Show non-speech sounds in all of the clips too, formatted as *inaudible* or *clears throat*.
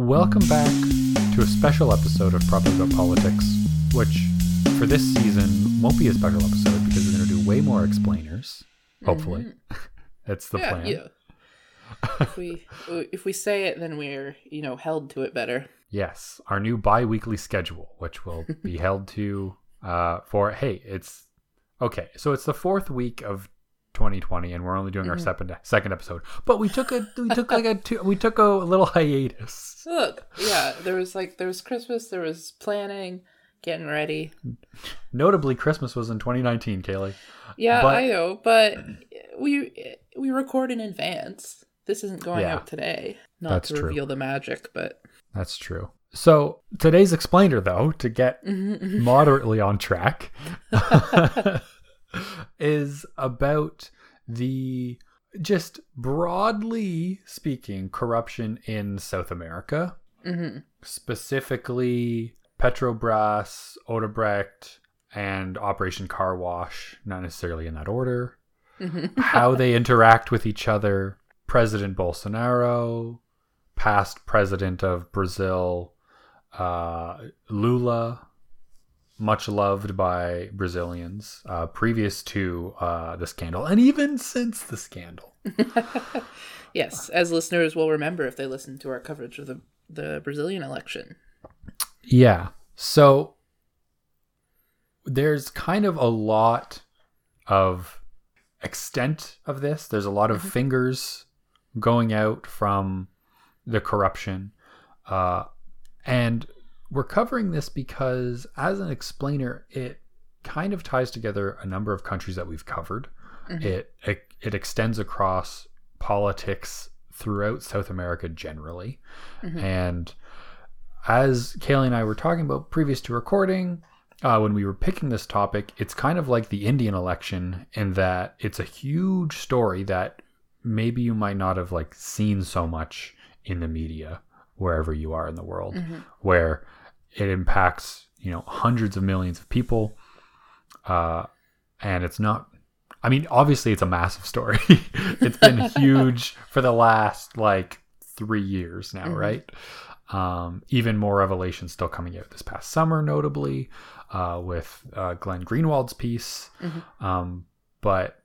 welcome back to a special episode of Probably About Politics, which for this season won't be a special episode because we're going to do way more explainers. Hopefully, *laughs* that's the yeah, plan. yeah. if we *laughs* if we say it, then we're you know held to it better. Yes, our new bi-weekly schedule, which will be *laughs* held to uh, for hey, it's okay. So it's the fourth week of 2020, and we're only doing our Mhm. second second episode. But we took a we took like a two, we took a little hiatus. Look, yeah, there was like there was Christmas, there was planning, getting ready. Notably, Christmas was in 2019, Kaylee. Yeah, But- I know, but we we record in advance. This isn't going Yeah. out today. Not That's to true. reveal the magic, but That's true. So today's explainer, though, to get Mhm. moderately on track, *laughs* *laughs* is about the just broadly speaking corruption in South America, Mhm. specifically Petrobras, Odebrecht, and Operation Car Wash. Not necessarily in that order. Mhm. how *laughs* they interact with each other. President Bolsonaro, past president of Brazil, uh, Lula, much loved by Brazilians, uh, previous to uh, the scandal, and even since the scandal. *laughs* yes, as listeners will remember if they listen to our coverage of the the Brazilian election. Yeah. So there's kind of a lot of extent of this. There's a lot of Mhm. fingers going out from the corruption. Uh, and we're covering this because, as an explainer, it kind of ties together a number of countries that we've covered. Mhm. It, it it extends across politics throughout South America generally. Mhm. And as Kaylee and I were talking about previous to recording, uh, when we were picking this topic, it's kind of like the Indian election in that it's a huge story that maybe you might not have like seen so much in the media wherever you are in the world, Mhm. where it impacts you know hundreds of millions of people, uh, and it's not. I mean, obviously, it's a massive story. *laughs* it's been *laughs* huge for the last like three years now, Mhm. right? Um, even more revelations still coming out this past summer, notably uh, with uh, Glenn Greenwald's piece. Mhm. Um, but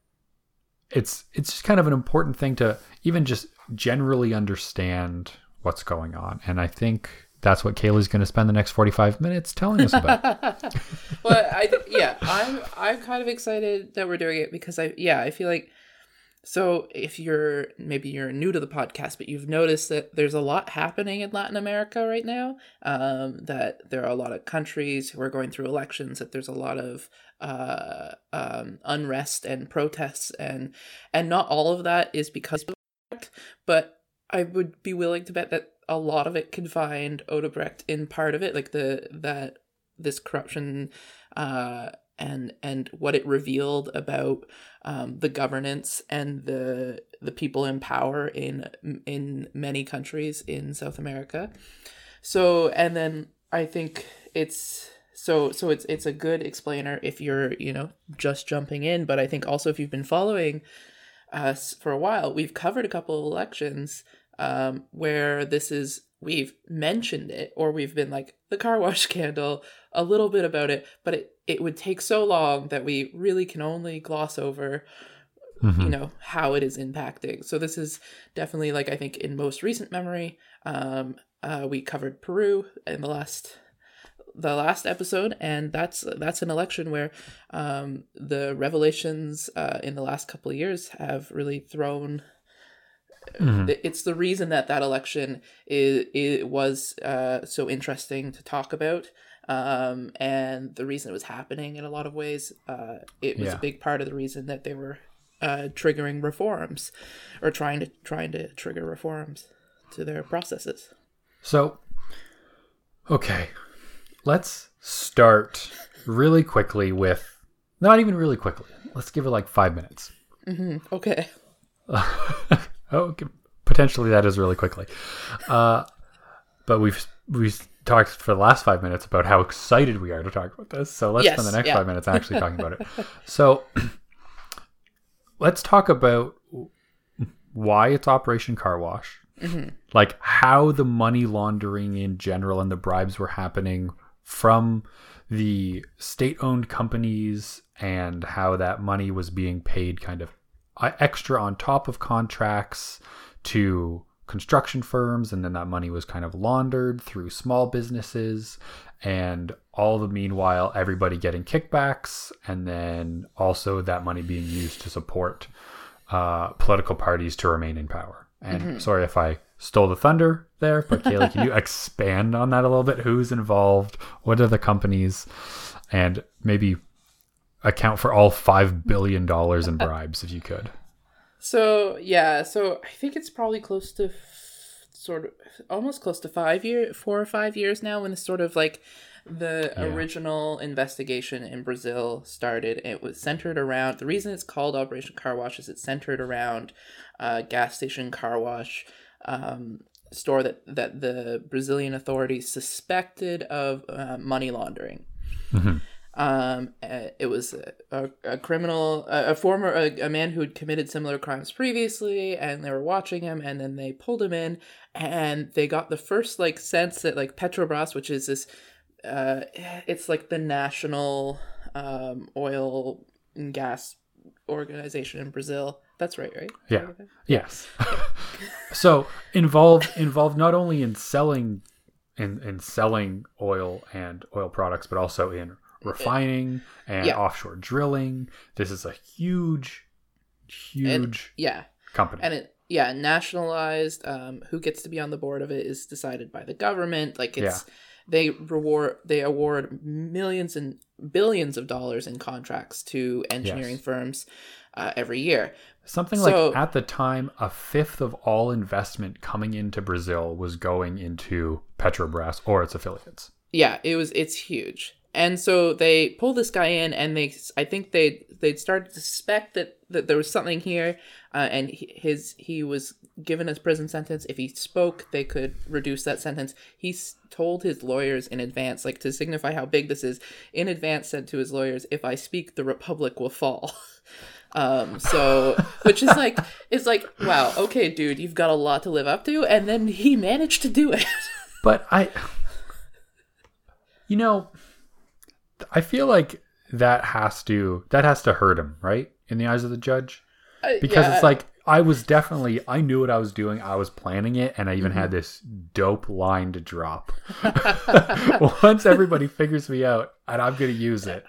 it's it's just kind of an important thing to even just generally understand what's going on, and I think that's what Kaylee's going to spend the next forty five minutes telling us about. *laughs* well, I th- yeah, I'm I'm kind of excited that we're doing it because I yeah I feel like so if you're maybe you're new to the podcast but you've noticed that there's a lot happening in Latin America right now um, that there are a lot of countries who are going through elections that there's a lot of uh, um, unrest and protests and and not all of that is because but I would be willing to bet that a lot of it can find Odebrecht in part of it like the that this corruption uh, and and what it revealed about um, the governance and the the people in power in in many countries in South America. So and then I think it's so so it's it's a good explainer if you're you know just jumping in, but I think also if you've been following us for a while, we've covered a couple of elections um, where this is we've mentioned it or we've been like the car wash *laughs* scandal a little bit about it, but it, it would take so long that we really can only gloss over, Mhm. you know, how it is impacting. So this is definitely like I think in most recent memory, um, uh, we covered Peru in the last the last episode, and that's that's an election where um, the revelations uh, in the last couple of years have really thrown Mhm. it's the reason that that election is it was uh, so interesting to talk about um, and the reason it was happening in a lot of ways uh, it was Yeah. a big part of the reason that they were uh, triggering reforms or trying to trying to trigger reforms to their processes So, okay, let's start really quickly with not even really quickly. Let's give it like five minutes. hmm okay *laughs* oh, okay. potentially that is really quickly. Uh, but we've we've talked for the last five minutes about how excited we are to talk about this. So let's spend the next yeah. five minutes actually talking about it. *laughs* So let's talk about why it's Operation Car Wash. hmm like how the money laundering in general and the bribes were happening from the state-owned companies and how that money was being paid kind of uh, extra on top of contracts to construction firms and then that money was kind of laundered through small businesses and all the meanwhile everybody getting kickbacks and then also that money being used to support uh, political parties to remain in power. And sorry if i stole the thunder there but kaylee can you *laughs* expand on that a little bit who's involved what are the companies and maybe account for all five billion dollars in bribes if you could So yeah, so I think it's probably close to f- sort of almost close to five year, four or five years now when the sort of like the Yeah. original investigation in Brazil started. It was centered around the reason it's called Operation Car Wash is it's centered around a gas station car wash um, store that that the Brazilian authorities suspected of uh, money laundering. Um, uh, it was a, a, a criminal, a, a former, a, a man who had committed similar crimes previously, and they were watching him, and then they pulled him in, and they got the first like sense that like Petrobras, which is this, uh, it's like the national um, oil and gas organization in Brazil. That's right, right? Yeah. Yes. So involved involved not only in selling in, in selling oil and oil products, but also in refining and Yeah. offshore drilling. This is a huge, huge Yeah. company. and it yeah nationalized um who gets to be on the board of it is decided by the government like it's they reward they award millions and billions of dollars in contracts to engineering Yes. firms uh, every year Something so- like at the time, a fifth of all investment coming into Brazil was going into Petrobras or its affiliates. yeah it was it's huge. And so they pull this guy in and they i think they they'd started to suspect that that there was something here uh, and he, his he was given a prison sentence. If he spoke they could reduce that sentence. He s- told his lawyers in advance like to signify how big this is in advance said to his lawyers if i speak the republic will fall *laughs* um so which is like it's like wow okay dude you've got a lot to live up to. And then he managed to do it. *laughs* But I, you know, I feel like that has to that has to hurt him, right, in the eyes of the judge, because Yeah. it's like I was definitely I knew what I was doing, I was planning it, and I even had this dope line to drop. *laughs* *laughs* Once everybody figures me out, and I'm gonna use it.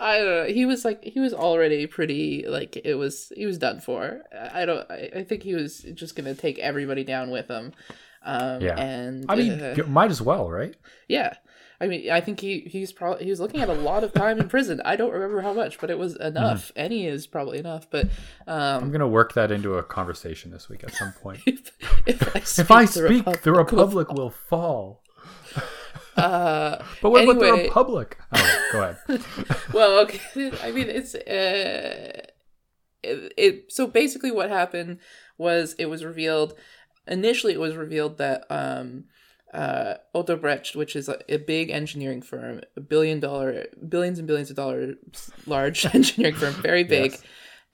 I don't know. He was like he was already pretty like it was he was done for. I don't. I, I think he was just gonna take everybody down with him. Um, Yeah. and I mean, *laughs* uh, might as well, right? yeah. I mean, I think he he's probably he was looking at a lot of time in prison. I don't remember how much, but it was enough. Any is probably enough. But um, I'm gonna work that into a conversation this week at some point. *laughs* if, if I speak, if I the speak, Republic the Republic will fall. Uh, But what about the Anyway. Republic? Oh, go *laughs* ahead. well, okay. *laughs* I mean, it's uh, it, it. So basically, what happened was it was revealed. Initially, it was revealed that um, uh, Odebrecht, which is a, a big engineering firm, a billion dollar, billions and billions of dollars large *laughs* engineering firm, very big. Yes.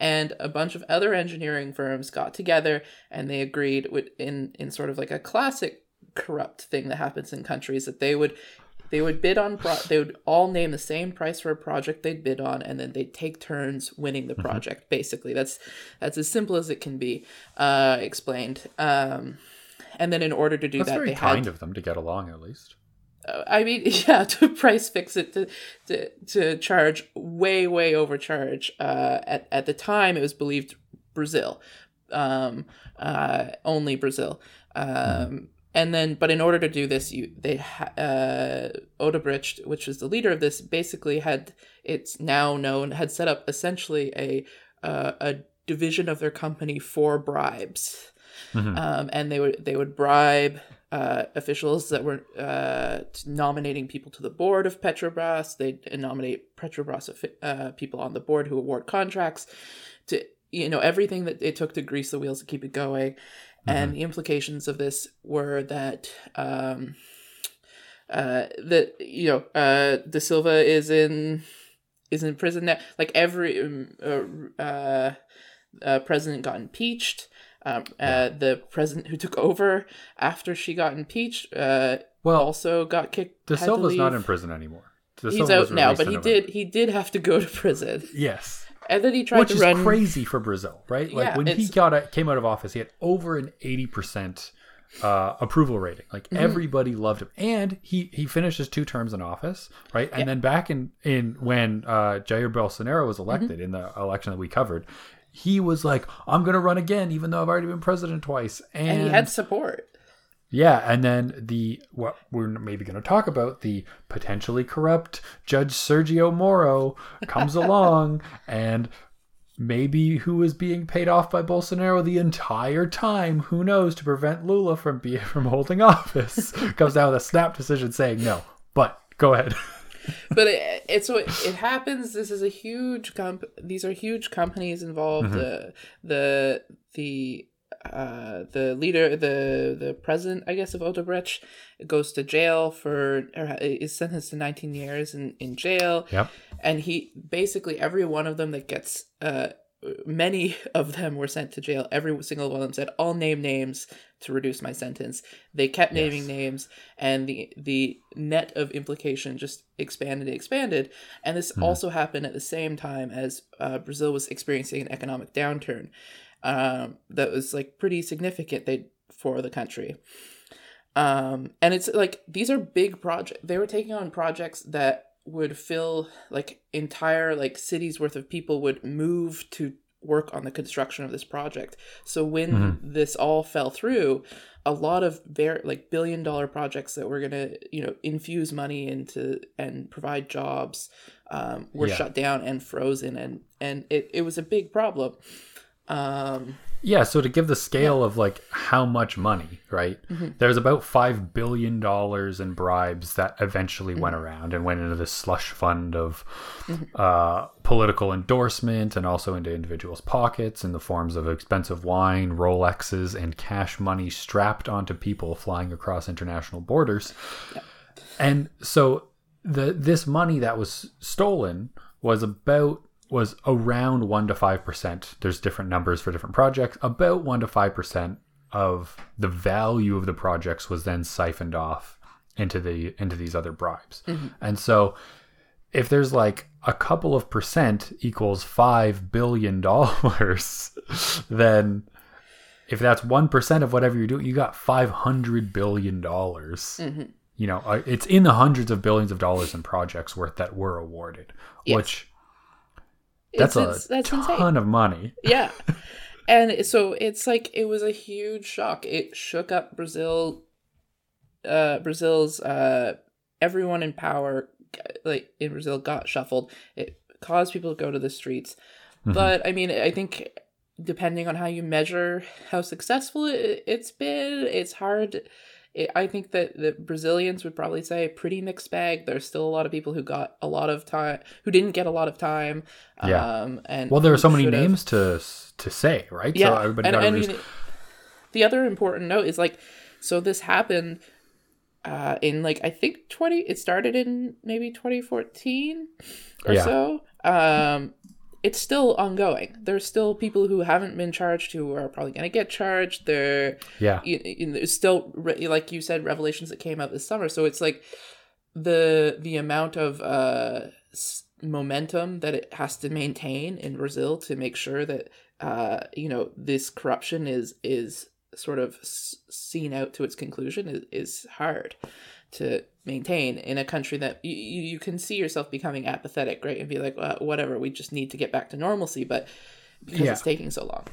And a bunch of other engineering firms got together and they agreed with in in sort of like a classic corrupt thing that happens in countries that they would they would bid on pro- they would all name the same price for a project they'd bid on and then they'd take turns winning Mm-hmm. the project basically that's that's as simple as it can be uh explained um and then in order to do That's that very they kind had of them to get along, at least. uh, I mean, *laughs* yeah, to price fix it to to, to charge way way overcharge. Uh, at at the time, it was believed Brazil, um, uh, only Brazil. Um, and then, but in order to do this, you they uh, Odebrecht, which was the leader of this, basically had it's now known had set up essentially a uh, a division of their company for bribes Mhm. um, and they would they would bribe uh, officials that were uh, nominating people to the board of Petrobras. They nominate Petrobras uh, people on the board who award contracts to you know everything that it took to grease the wheels to keep it going. And the implications of this were that um, uh, that you know uh, De Silva is in is in prison now. Like every um, uh, uh, uh, president got impeached. Um, uh, the president who took over after she got impeached uh, Well, also got kicked. De Silva's not in prison anymore. De He's Silva out now, but he did he did have to go to prison, Yes. And then he tried to Which to is crazy for Brazil, right? Like Yeah, when he it's- got came out of office, he had over an eighty percent uh, approval rating. Like Mm-hmm. everybody loved him, and he he finished his two terms in office, right? And then back in in when uh, Jair Bolsonaro was elected Mm-hmm. in the election that we covered, he was like, "I'm going to run again, even though I've already been president twice." And, and he had support. Yeah, and then the what we're maybe going to talk about the potentially corrupt Judge Sergio Moro comes along *laughs* and maybe who is being paid off by Bolsonaro the entire time, who knows, to prevent Lula from be *laughs* from holding office, *laughs* comes down with a snap decision saying no. But go ahead. but it, it's what it happens. This is a huge comp. These are huge companies involved. Mm-hmm. The the the uh, the leader, the the president, I guess, of Odebrecht goes to jail for or is sentenced to 19 years in in jail. Yep. and he basically every one of them that gets uh many *laughs* of them were sent to jail every single one of them said i'll name names to reduce my sentence they kept naming Yes. names and the the net of implication just expanded and expanded and this also happened at the same time as uh, brazil was experiencing an economic downturn um, that was like pretty significant they for the country. Um and it's like these are big projects they were taking on projects that would fill like entire like cities worth of people would move to work on the construction of this project. So when this all fell through a lot of very like billion dollar projects that were going to you know infuse money into and provide jobs um, were Yeah. shut down and frozen and and it, it was a big problem um Yeah, so to give the scale of like how much money, right? There's about five billion dollars in bribes that eventually went around and went into this slush fund of uh, political endorsement and also into individuals' pockets in the forms of expensive wine, Rolexes, and cash money strapped onto people flying across international borders. And so the this money that was stolen was about was around one to five percent. There's different numbers for different projects. About one to five percent of the value of the projects was then siphoned off into the into these other bribes. And so if there's like a couple of percent equals five billion dollars, *laughs* then if that's one percent of whatever you're doing, you got five hundred billion dollars. You know, uh, it's in the hundreds of billions of dollars in projects worth that were awarded, Yes. which that's it's- a that's insane. ton of money. *laughs* yeah. And so it's like it was a huge shock. It shook up brazil uh brazil's uh everyone in power like in brazil got shuffled. It caused people to go to the streets. But i mean i think depending on how you measure how successful it, it's been it's hard it, i think that the brazilians would probably say pretty mixed bag there's still a lot of people who got a lot of time who didn't get a lot of time Yeah. um and Well, there are so many should've- names to to say, right? yeah, So everybody and, got and the other important note is like, so this happened uh, in like I think twenty. It started in maybe twenty fourteen or Yeah. so. Um, it's still ongoing. There's still people who haven't been charged who are probably going to get charged. There, yeah, you, you, there's still re- like you said, revelations that came out this summer. So it's like the the amount of uh, momentum that it has to maintain in Brazil to make sure that uh, you know this corruption is is sort of s- seen out to its conclusion is, is hard to maintain in a country that you, you can see yourself becoming apathetic right? And be like uh, whatever we just need to get back to normalcy but because Yeah. it's taking so long.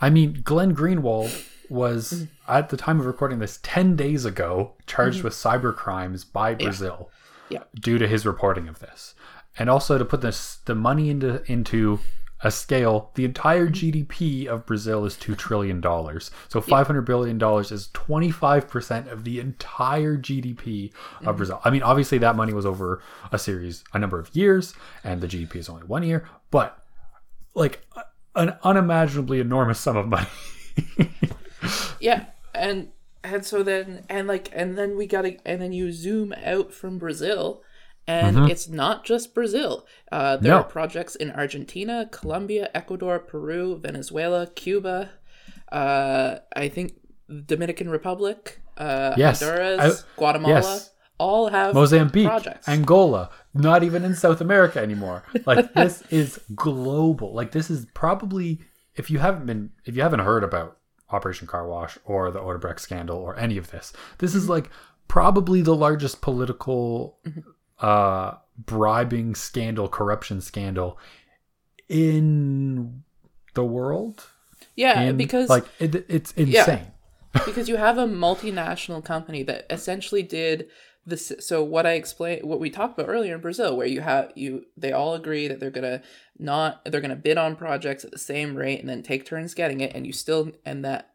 I mean, Glenn Greenwald was at the time of recording this ten days ago charged with cyber crimes by Brazil Yeah. due to his reporting of this, and also to put this the money into into a scale, the entire mm-hmm. GDP of Brazil is two trillion dollars. So five hundred billion dollars is twenty five percent of the entire GDP of mm-hmm. Brazil. I mean, obviously that money was over a series, a number of years, and the GDP is only one year, but like an unimaginably enormous sum of money. *laughs* Yeah, and and so then and like and then we gotta and then you zoom out from Brazil, and it's not just Brazil. Uh, there No. are projects in Argentina, Colombia, Ecuador, Peru, Venezuela, Cuba, uh, I think Dominican Republic, uh, Yes. Honduras, I- Guatemala, yes. all have Mozambique, projects. Angola, not even in South America anymore. Like *laughs* this is global. Like this is probably if you haven't been if you haven't heard about Operation Car Wash or the Odebrecht scandal or any of this, this is like probably the largest political uh bribing scandal, corruption scandal in the world. yeah, In- because like it, it's insane. *laughs* because you have a multinational company that essentially did this so what i explained what we talked about earlier in brazil where you have you they all agree that they're gonna not they're gonna bid on projects at the same rate and then take turns getting it and you still and that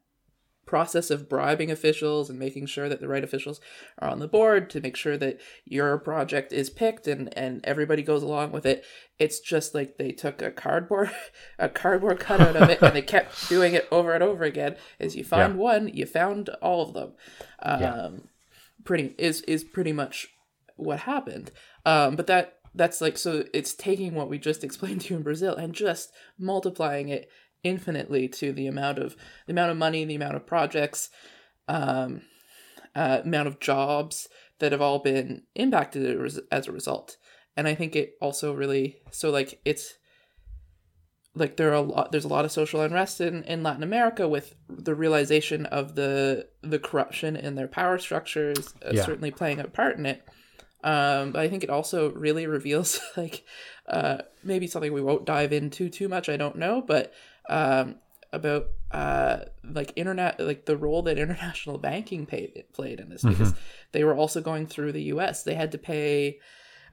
process of bribing officials and making sure that the right officials are on the board to make sure that your project is picked and and everybody goes along with it it's just like they took a cardboard *laughs* a cardboard cutout of it and they kept *laughs* doing it over and over again as you find Yeah. one you found all of them um Yeah. pretty is is pretty much what happened um but that that's like so it's taking what we just *laughs* explained to you in brazil and just multiplying it infinitely to the amount of the amount of money the amount of projects um uh, amount of jobs that have all been impacted as- a result and i think it also really so like it's like there are a lot there's a lot of social unrest in, in latin america with the realization of the the corruption in their power structures uh, Yeah. certainly playing a part in it um but i think it also really *laughs* reveals like uh maybe something we won't dive into too much i don't know but um about uh like internet like the role that international banking paid, played in this because they were also going through the us they had to pay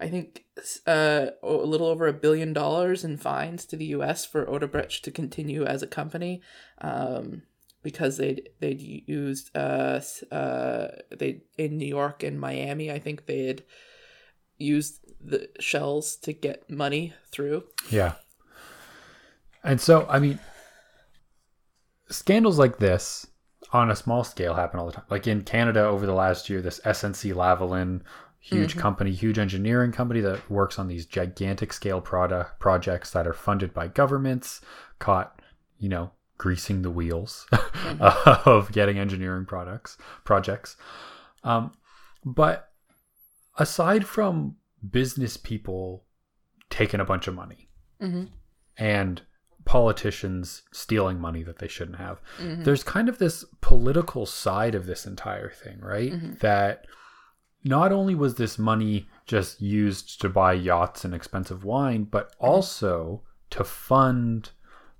I think uh, a little over a billion dollars in fines to the U.S. for Odebrecht to continue as a company, um, because they'd they'd used uh, uh, they in New York and Miami. I think they had used the shells to get money through. Yeah. And so, I mean, scandals like this on a small scale happen all the time. Like in Canada over the last year, this SNC Lavalin, huge company, huge engineering company that works on these gigantic scale product projects that are funded by governments, caught, you know, greasing the wheels *laughs* of getting engineering products projects. Um, but aside from business people taking a bunch of money Mm-hmm. and politicians stealing money that they shouldn't have. Mhm. There's kind of this political side of this entire thing, right? Mhm. That not only was this money just used to buy yachts and expensive wine, but also to fund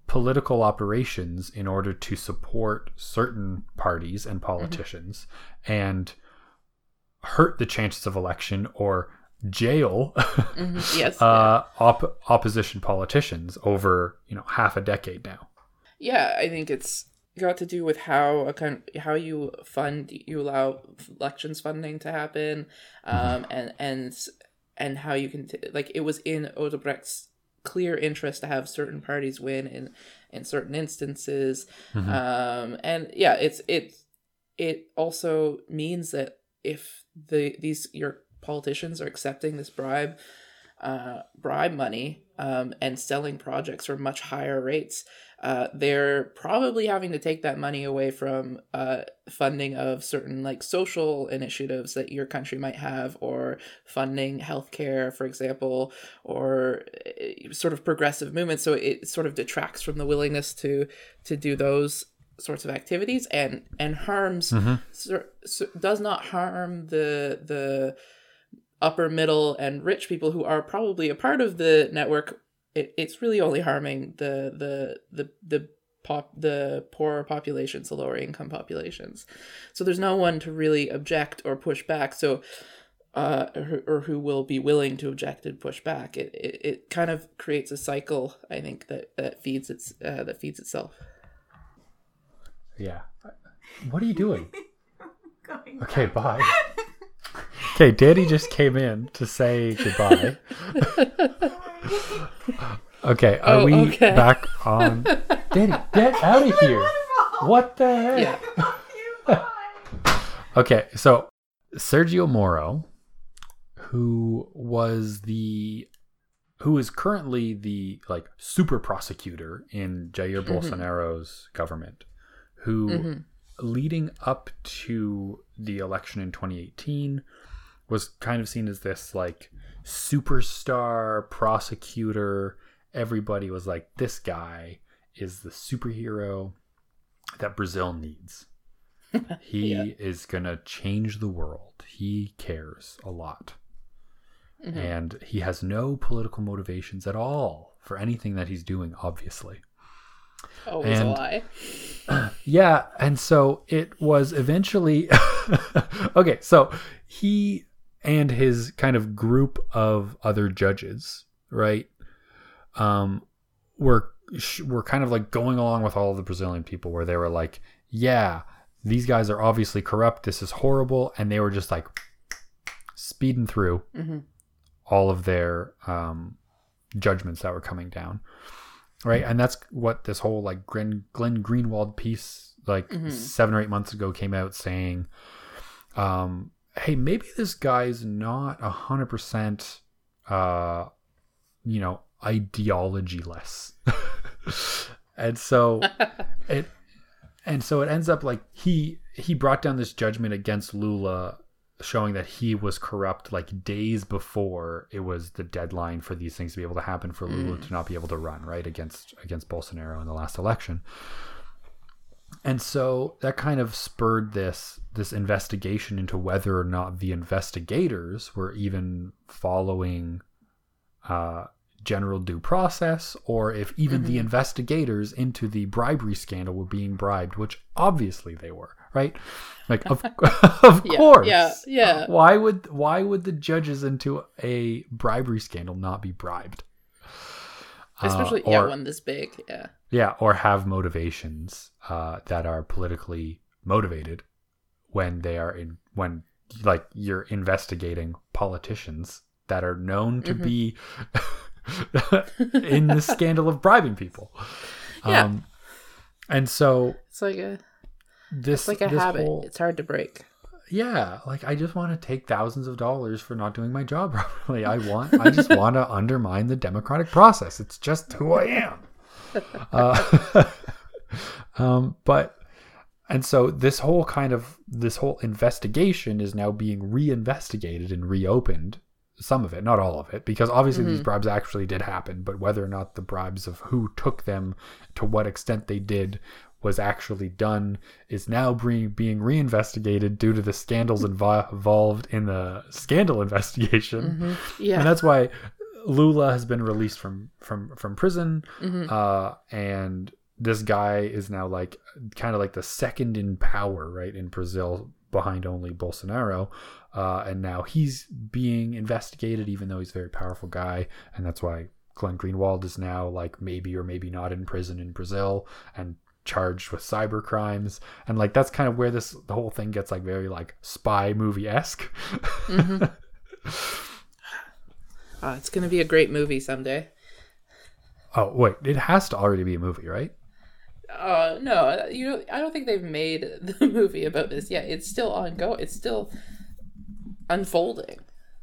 political operations in order to support certain parties and politicians and hurt the chances of election or jail Mhm. Yes. *laughs* uh, op- opposition politicians over you know half a decade now. yeah i think it's got to do with how a kind how you fund you allow elections funding to happen um and and and how you can t- like it was in odebrecht's clear interest to have certain parties win in in certain instances um and yeah it's it's it also means that if the these your politicians are accepting this bribe uh, bribe money um, and selling projects for much higher rates, uh, they're probably having to take that money away from uh, funding of certain like social initiatives that your country might have, or funding healthcare, for example, or uh, sort of progressive movements. So it sort of detracts from the willingness to to do those sorts of activities and and harms cer- cer- does not harm the the upper middle and rich people who are probably a part of the network it, it's really only harming the the the the pop the poorer populations the lower income populations so there's no one to really object or push back so uh or, or who will be willing to object and push back it, it it kind of creates a cycle i think that that feeds its uh, that feeds itself Yeah. What are you doing? *laughs* Going Okay, bye. *laughs* Okay, Danny just came in to say goodbye. Okay, are Oh, we okay. back on? Danny, get *laughs* out of here! What the heck? yeah *laughs* Okay, so Sergio Moro, who was the who is currently the like super prosecutor in Jair Bolsonaro's government, who Mhm. leading up to the election in 2018 was kind of seen as this like superstar prosecutor everybody was like this guy is the superhero that brazil needs *laughs* he Yeah. is gonna change the world he cares a lot Mhm. and he has no political motivations at all for anything that he's doing obviously Always and- a *clears throat* lie. yeah, and so it was eventually *laughs* okay. So he and his kind of group of other judges, right, um, were were kind of like going along with all of the Brazilian people, where they were like, "Yeah, these guys are obviously corrupt. This is horrible," and they were just like speeding through hmm all of their um, judgments that were coming down, right? And that's what this whole like Glenn, Glenn Greenwald piece, like Mhm. seven or eight months ago, came out saying, um, "Hey, maybe this guy's not a hundred percent, uh, you know, ideologyless." *laughs* and so it and so it ends up like he he brought down this judgment against Lula showing that he was corrupt like days before it was the deadline for these things to be able to happen for Lula Mm. to not be able to run right against against Bolsonaro in the last election. And so that kind of spurred this this investigation into whether or not the investigators were even following uh, general due process, or if even the Mhm. investigators into the bribery scandal were being bribed, which obviously they were, right? Like of *laughs* *laughs* of Yeah, course, yeah, yeah. Why would why would the judges into a bribery scandal not be bribed? Uh, Especially yeah, one this big. Yeah. yeah, or have motivations uh, that are politically motivated when they are in when like you're investigating politicians that are known to Mhm. be *laughs* in the scandal of bribing people. *laughs* Yeah. Um, and so It's like a this it's like a habit. whole- It's hard to break. Yeah, like I just want to take thousands of dollars for not doing my job *laughs* properly. I want, I just *laughs* want to undermine the democratic process. It's just who I am. Uh, *laughs* um, but and so this whole kind of this whole investigation is now being reinvestigated and reopened. Some of it, not all of it, because obviously these Mhm. bribes actually did happen. But whether or not the bribes of who took them, to what extent they did, was actually done is now being being reinvestigated due to the scandals invo- involved in the scandal *laughs* investigation, Mhm. Yeah. and that's why Lula has been released from from from prison, Mhm. uh, and this guy is now like kind of like the second in power, right, in Brazil behind only Bolsonaro. Uh, and now he's being investigated, even though he's a very powerful guy, and that's why Glenn Greenwald is now like maybe or maybe not in prison in Brazil and charged with cyber crimes, and like that's kind of where this the whole thing gets like very like spy movie esque. Mhm. *laughs* Uh, it's gonna be a great movie someday. oh wait, it has to already be a movie, right? Uh, no, you know, I don't think they've made *laughs* the movie about this yet. It's still ongoing. It's still unfolding.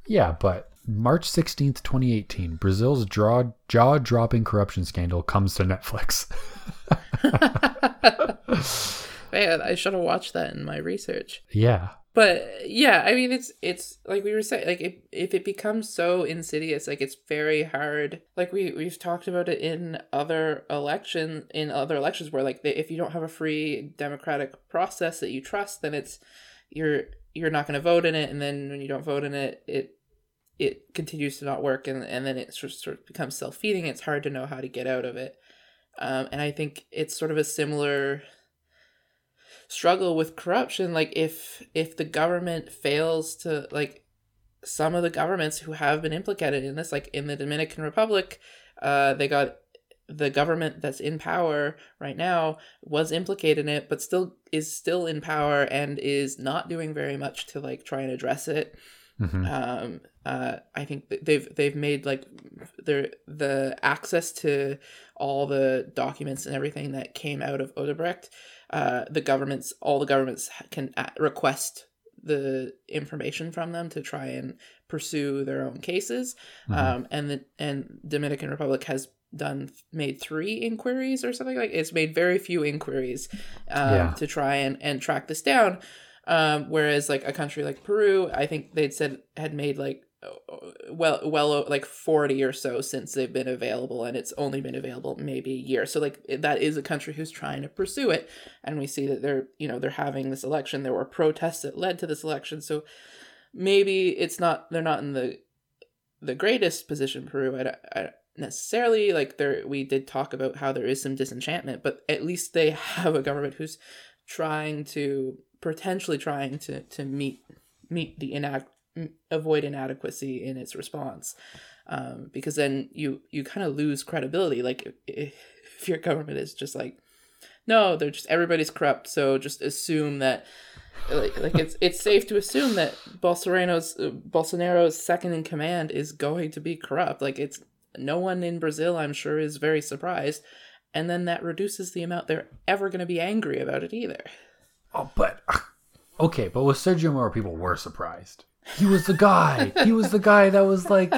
Yeah, but March 16th, 2018, Brazil's jaw dropping corruption scandal comes to Netflix. *laughs* *laughs* Man, I should have watched that in my research. yeah. But yeah, I mean, it's it's like we were saying, like if if it becomes so insidious, like it's very hard. Like we we've talked about it in other election in other elections where like they, if you don't have a free democratic process that you trust, then it's you're you're not going to vote in it, and then when you don't vote in it, it it continues to not work, and and then it sort of, sort of becomes self feeding. It's hard to know how to get out of it, um, and I think it's sort of a similar struggle with corruption like if if the government fails to like some of the governments who have been implicated in this like in the Dominican Republic uh they got the government that's in power right now was implicated in it but still is still in power and is not doing very much to like try and address it hmm um uh i think they've they've made like their the access to all the documents and everything that came out of odebrecht uh the governments all the governments can request the information from them to try and pursue their own cases Mhm. um and the and dominican republic has done made three inquiries or something like it's made very few inquiries um, Yeah. to try and and track this down um, whereas like a country like peru i think they'd said had made like well well like 40 or so since they've been available and it's only been available maybe a year. So like that is a country who's trying to pursue it and we see that they're you know they're having this election. There were protests that led to this election. So maybe it's not they're not in the the greatest position peru. I, I necessarily like there we did talk about how there is some disenchantment but at least they *laughs* have a government who's trying to potentially trying to to meet meet the inact avoid inadequacy in its response um, because then you you kind of lose credibility. Like if, if your government is just like no they're just everybody's corrupt so just assume that like, like it's it's safe to assume that Bolsonaro's uh, Bolsonaro's second in command is going to be corrupt. Like it's no one in Brazil I'm sure is very surprised and then that reduces the amount they're ever going to be angry about it either Oh, but ah. okay, but with Sergio Moro, people were surprised. He was the guy. he was the guy that was like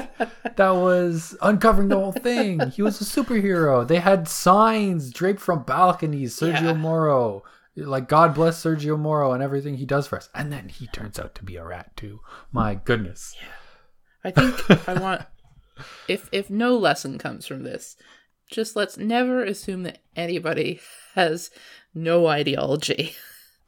that was uncovering the whole thing. He was a superhero. They had signs draped from balconies. Sergio Yeah. Moro, like God bless Sergio Moro and everything he does for us. And then he turns out to be a rat too. My goodness. Yeah. I think I want if if no lesson comes from this, just let's never assume that anybody has no ideology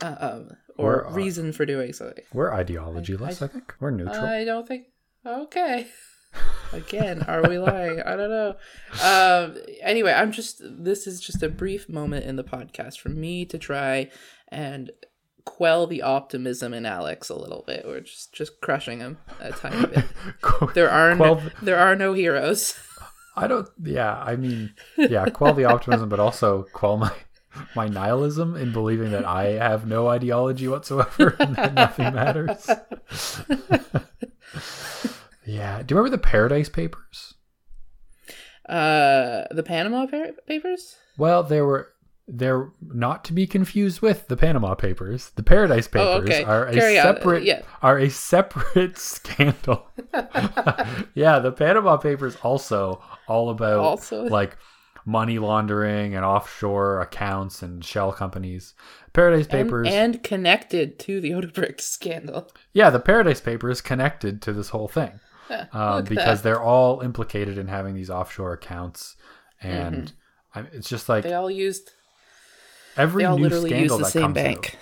um, or reason for doing something. We're ideologyless, I, think. We're neutral. I don't think. Okay. *laughs* Again, are we lying? I don't know. Um, anyway, I'm just. This is just a brief moment in the podcast for me to try and quell the optimism in Alex a little bit. We're just just crushing him a tiny bit. *laughs* There are no, there are no heroes. I don't. Yeah, I mean, yeah, quell the *laughs* optimism, but also quell my my nihilism in believing that I have no ideology whatsoever *laughs* and that nothing matters. *laughs* yeah. Do you remember the Paradise Papers? Uh, the Panama pa- Papers. Well, there were. They're not to be confused with the Panama Papers. The Paradise Papers Oh, okay. are a Carry separate Yeah. are a separate *laughs* scandal. yeah, the Panama Papers also all about Also- like money laundering and offshore accounts and shell companies. Paradise Papers. and connected to the Odebrecht scandal. yeah, the Paradise Papers connected to this whole thing. Huh, Um, because that. they're all implicated in having these offshore accounts and I, it's just like Mm-hmm. they all used. every all new scandal the that same comes bank.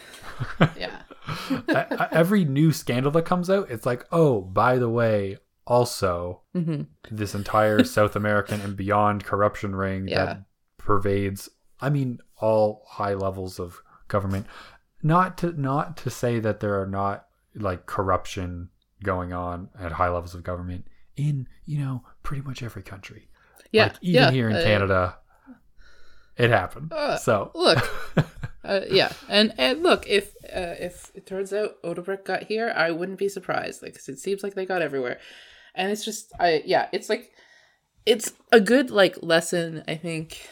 *laughs* yeah. *laughs* out, e- every new scandal that comes out, it's like, oh, by the way, also hmm this entire *laughs* South American and beyond corruption ring Yeah. that pervades I mean all high levels of government not to not to say that there are not like corruption going on at high levels of government in you know pretty much every country Yeah. like even yeah. here in uh, Canada it happened Uh, so Look. *laughs* Uh, yeah, and and look, if uh, if it turns out Odebrecht got here, I wouldn't be surprised. Like, 'cause it seems like they got everywhere, and it's just, I yeah, it's like, it's a good like lesson, I think,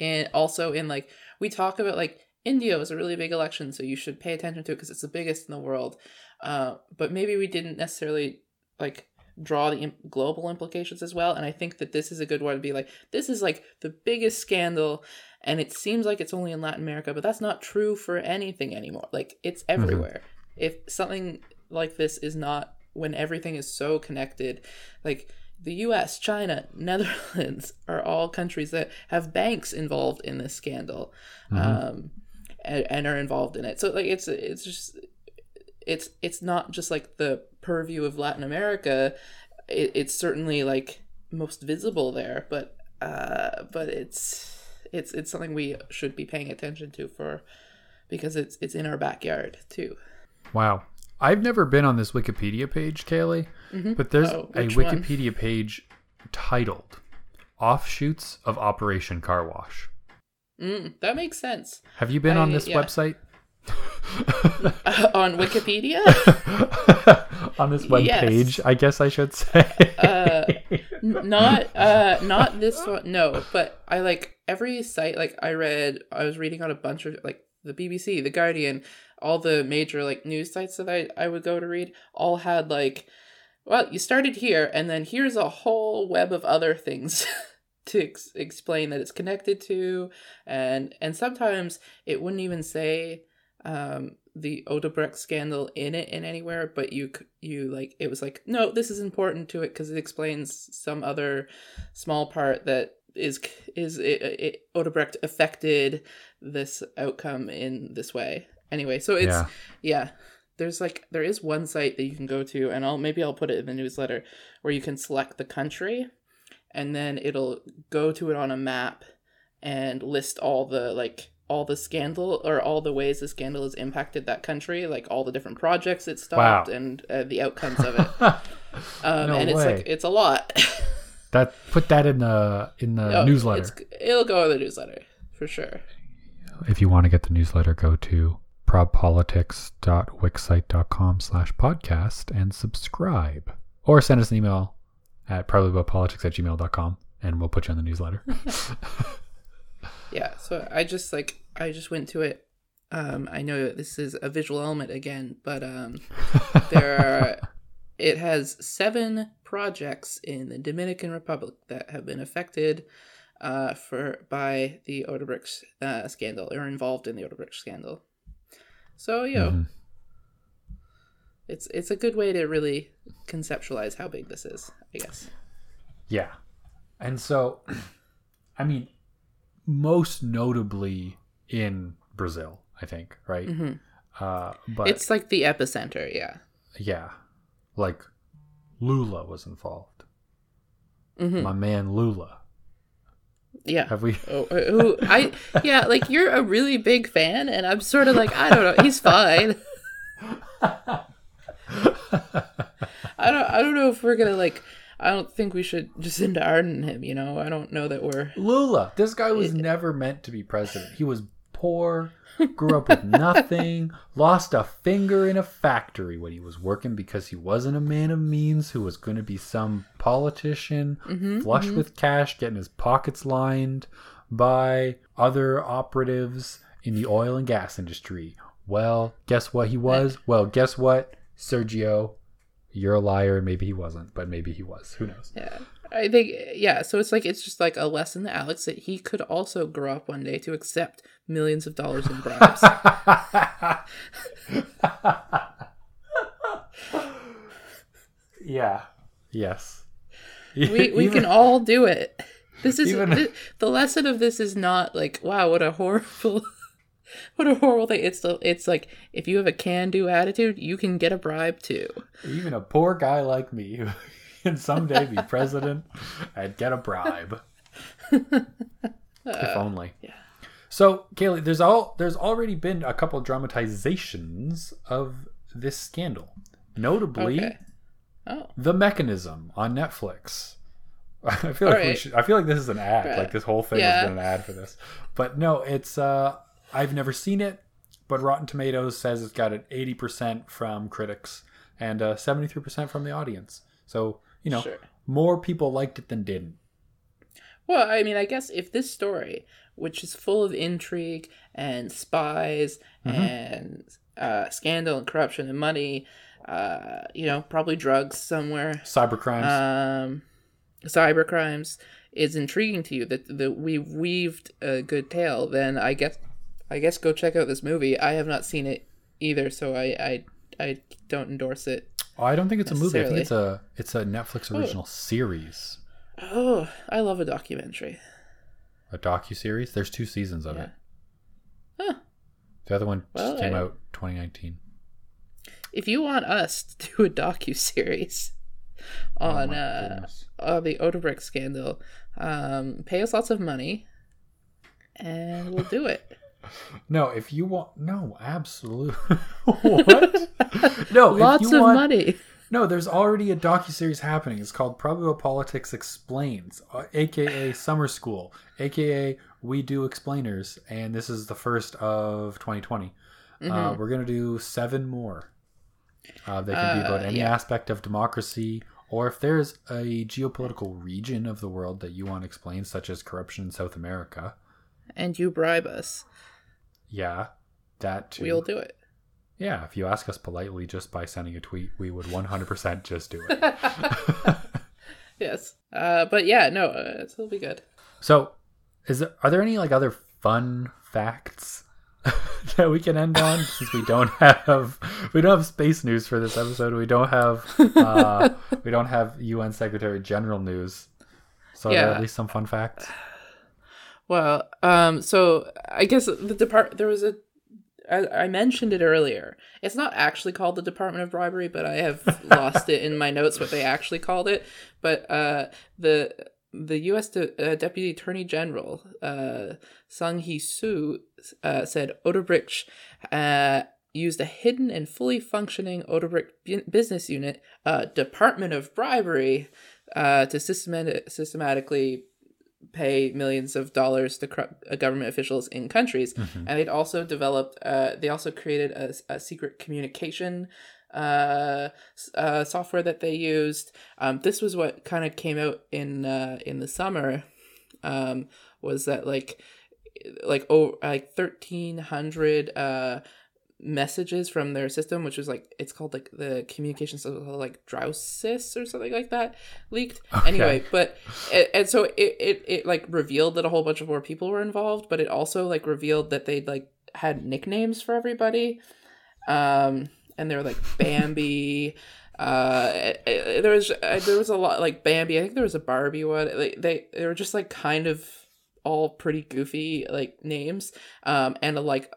and also in like we talk about like India was a really big election, so you should pay attention to it because it's the biggest in the world. Uh, but maybe we didn't necessarily like draw the im- global implications as well, and I think that this is a good one to be like, this is like the biggest scandal and it seems like it's only in Latin America, but that's not true for anything anymore. Like it's everywhere. If something like this is not when everything is so connected, like the US, China, *laughs* Netherlands are all countries that have banks involved in this scandal. Um and, and are involved in it. So like it's it's just it's it's not just like the purview of Latin America. It, it's certainly like most visible there, but uh, but it's it's it's something we should be paying attention to for because it's it's in our backyard too. Wow. I've never been on this Wikipedia page, Kaylee, but there's Oh, a which one? Wikipedia page titled Offshoots of Operation Car Wash. Mm, that makes sense. Have you been on this yeah. website? *laughs* on Wikipedia, *laughs* on this web Yes. page, I guess I should say. uh, *laughs* not uh, not this one. No, but I like every site. Like I read, I was reading on a bunch of like the BBC, the Guardian, all the major like news sites that I I would go to read. All had like, well, you started here, and then here's a whole web of other things *laughs* to ex- explain that it's connected to, and and sometimes it wouldn't even say um, the Odebrecht scandal in it in anywhere, but you you like it was like no, this is important to it because it explains some other small part that is is it, it, Odebrecht affected this outcome in this way. Anyway, so it's Yeah. yeah. There's like there is one site that you can go to, and I'll maybe I'll put it in the newsletter where you can select the country, and then it'll go to it on a map and list all the like all the scandal or all the ways the scandal has impacted that country, like all the different projects it stopped Wow. and uh, the outcomes of it. *laughs* Um, No and it's way. like it's a lot. That put that in the in the Oh, newsletter. It'll go in the newsletter for sure. If you want to get the newsletter, go to probpolitics.wixsite.com slash podcast and subscribe. Or send us an email at probablyaboupolitics at gmail.com and we'll put you on the newsletter. *laughs* *laughs* Yeah, so I just like I just went to it. Um, I know this is a visual element again, but um, there are. *laughs* It has seven projects in the Dominican Republic that have been affected uh, for by the Odebrecht uh, scandal or involved in the Odebrecht scandal. So you know, Mhm. it's it's a good way to really conceptualize how big this is. I guess. Yeah. And so, *clears throat* I mean, most notably in Brazil, I think, right? hmm Uh, but It's like the epicenter. Yeah. yeah, like Lula was involved. hmm My man Lula. Yeah. Have we? Oh, uh, who I yeah, like you're a really big fan, and I'm sort of like I don't know, he's fine. *laughs* I don't I don't know if we're gonna like. I don't think we should just Arden him. You know, I don't know that we're. Lula. This guy was never meant to be president. He was poor, grew up with nothing, *laughs* lost a finger in a factory when he was working because he wasn't a man of means who was going to be some politician, Mhm, flush with cash, getting his pockets lined by other operatives in the oil and gas industry. Well, guess what he was? *laughs* Well, guess what, Sergio? You're a liar. Maybe he wasn't, but maybe he was. Who knows? Yeah, I think yeah. So it's like it's just like a lesson to Alex that he could also grow up one day to accept millions of dollars in bribes. *laughs* yeah. Yes. we we Even- *laughs* can all do it. This is Even- thi- the lesson of this is not like wow what a horrible *laughs* what a horrible thing. It's the it's like if you have a can do attitude, you can get a bribe too. even a poor guy like me can someday be president and get a bribe. if only. yeah. So, Kaylee, there's all there's already been a couple dramatizations of this scandal. Notably, Okay. Oh, The Mechanism on Netflix. *laughs* I feel like we should, I feel like this is an ad. Right. Like this whole thing Yeah. has been an ad for this. But no, it's uh I've never seen it, but Rotten Tomatoes says it's got an 80% from critics and uh 73% from the audience. So, you know, Sure. more people liked it than didn't. Well, I mean, I guess if this story, which is full of intrigue and spies Mm-hmm. and uh, scandal and corruption and money, uh, you know, probably drugs somewhere, Cybercrimes. um, cyber crimes, is intriguing to you that that we've weaved a good tale, then I guess I guess go check out this movie. I have not seen it either, so I I, I don't endorse it. Oh, I don't think it's a movie. I think it's a it's a Netflix original series. Oh, I love a documentary. A docu-series. There's two seasons of Yeah. it. Huh. The other one just came I- out 2019. if you want us to do a docu series on Oh uh, uh the Odebrecht scandal, um, pay us lots of money, and we'll do it. No, if you want, no, absolutely. *laughs* what? No, if lots of want- money. No, there's already a docu series happening. It's called Probable Politics Explains, uh, aka Summer School, aka We Do Explainers, and this is the first of 2020. Uh, Mm-hmm. we're gonna do seven more. Uh, they can be about Uh, any yeah. aspect of democracy, or if there's a geopolitical region of the world that you want explained, such as corruption in South America. And you bribe us, Yeah, that too. we'll do it. Yeah, if you ask us politely just by sending a tweet, we would 100% just do it. *laughs* Yes. Uh, but yeah, no, uh, it'll be good. So, is there are there any like other fun facts *laughs* that we can end on since we don't *laughs* have we don't have space news for this episode. We don't have uh, we don't have UN Secretary General news. So are there Yeah. at least some fun facts. Well, um, so I guess the depart there was a I, I mentioned it earlier. It's not actually called the Department of Bribery, but I have *laughs* lost it in my notes what they actually called it. But uh, the the U.S. De- uh, Deputy Attorney General uh, Sung Hee Suh uh, said Odebrecht uh, used a hidden and fully functioning Odebrecht bu- business unit, uh, Department of Bribery, uh, to systematic- systematically pay millions of dollars to cor- uh, government officials in countries. And they'd also developed uh, they also created a, a secret communication uh, uh, software that they used. Um, this was what kind of came out in uh, in the summer um, was that like like oh like 1300 uh messages from their system which was like it's called like the communication system like Drousys or something like that leaked. Okay. anyway but and, and so it, it it like revealed that a whole bunch of more people were involved but it also like revealed that they'd like had nicknames for everybody. Um and they were like bambi *laughs* uh eh, eh, there was uh, there was a lot like bambi i think there was a barbie one like they they were just like kind of all pretty goofy like names. Um and like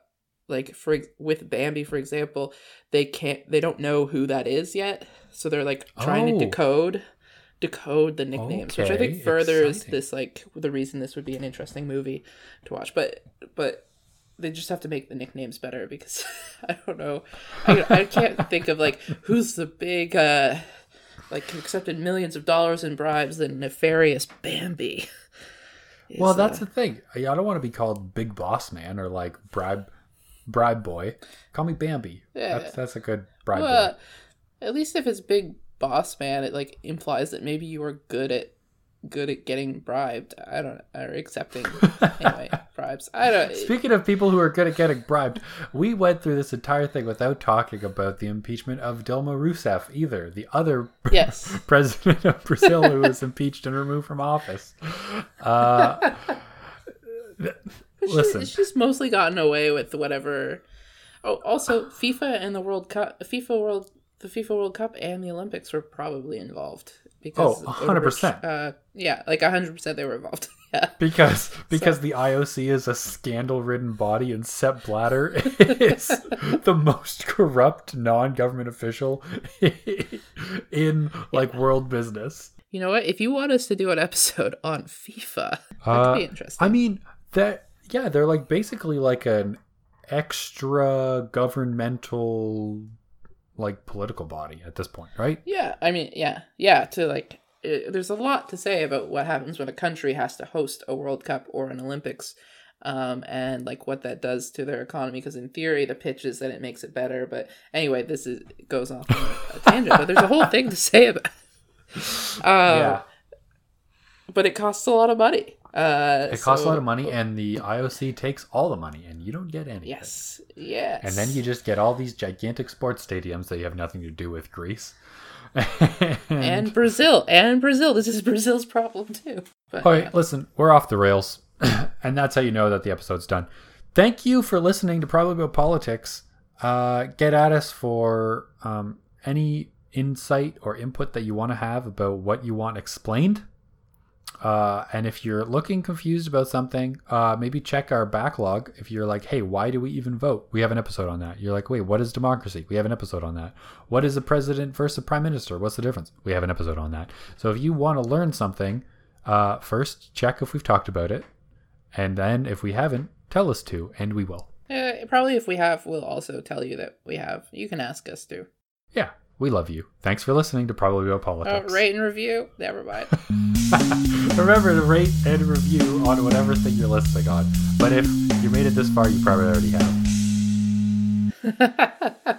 like for with bambi for example they can't they don't know who that is yet so they're like trying Oh. to decode decode the nicknames which i think furthers exciting. this like the reason this would be an interesting movie to watch but but they just have to make the nicknames better because *laughs* i don't know I, I can't *laughs* think of like who's the big uh like accepted millions of dollars in bribes the nefarious bambi *laughs* Well, that's uh, the thing. I don't want to be called Big Boss Man or like bribe bribe boy. Call me Bambi. Yeah. That's that's a good bribe boy. well, at least if it's big boss man it like implies that maybe you are good at good at getting bribed i don't or accepting *laughs* anyway bribes i don't Speaking of people who are good at getting bribed, we went through this entire thing without talking about the impeachment of Dilma Rousseff either, the other *laughs* yes president of Brazil who was impeached and removed from office. Uh, *laughs* listen, She's, she's mostly gotten away with whatever. Oh, also FIFA and the World Cup, FIFA World, the FIFA World Cup and the Olympics were probably involved because Oh, 100%. Uh, yeah, like hundred percent they were involved. *laughs* yeah, because because the IOC is a scandal-ridden body and Sepp Blatter *laughs* is the most corrupt non-government official *laughs* in like world business. you know what? If you want us to do an episode on FIFA, that could Uh, be interesting. I mean that yeah, they're like basically like an extra governmental like political body at this point, right? Yeah, I mean, yeah, yeah. To like, uh there's a lot to say about what happens when a country has to host a World Cup or an Olympics, um, and like what that does to their economy. Because in theory, the pitch is that it makes it better. But anyway, this is goes off on a *laughs* tangent. But there's a whole thing to say about. It. Uh, yeah. But it costs a lot of money. Uh, It costs a lot of money and the IOC takes all the money and you don't get any. Yes. Yes. And then you just get all these gigantic sports stadiums that you have nothing to do with Greece. *laughs* and Brazil and Brazil. This is Brazil's problem too. But, All right, listen, we're off the rails, *laughs* and that's how you know that the episode's done. Thank you for listening to Probably About Politics. Uh, get at us for um, any insight or input that you want to have about what you want explained. Uh, and if you're looking confused about something, uh, maybe check our backlog. If you're like, hey, why do we even vote? We have an episode on that. You're like, wait, what is democracy? We have an episode on that. What is a president versus a prime minister? What's the difference? We have an episode on that. So if you want to learn something, uh, first check if we've talked about it. And then if we haven't, tell us to, and we will. Uh, probably if we have, we'll also tell you that we have. You can ask us to. Yeah, we love you. Thanks for listening to Probably About Uh, Politics. rate and review. Never mind. *laughs* Remember to rate and review on whatever thing you're listening on. But if you made it this far, you probably already have. *laughs*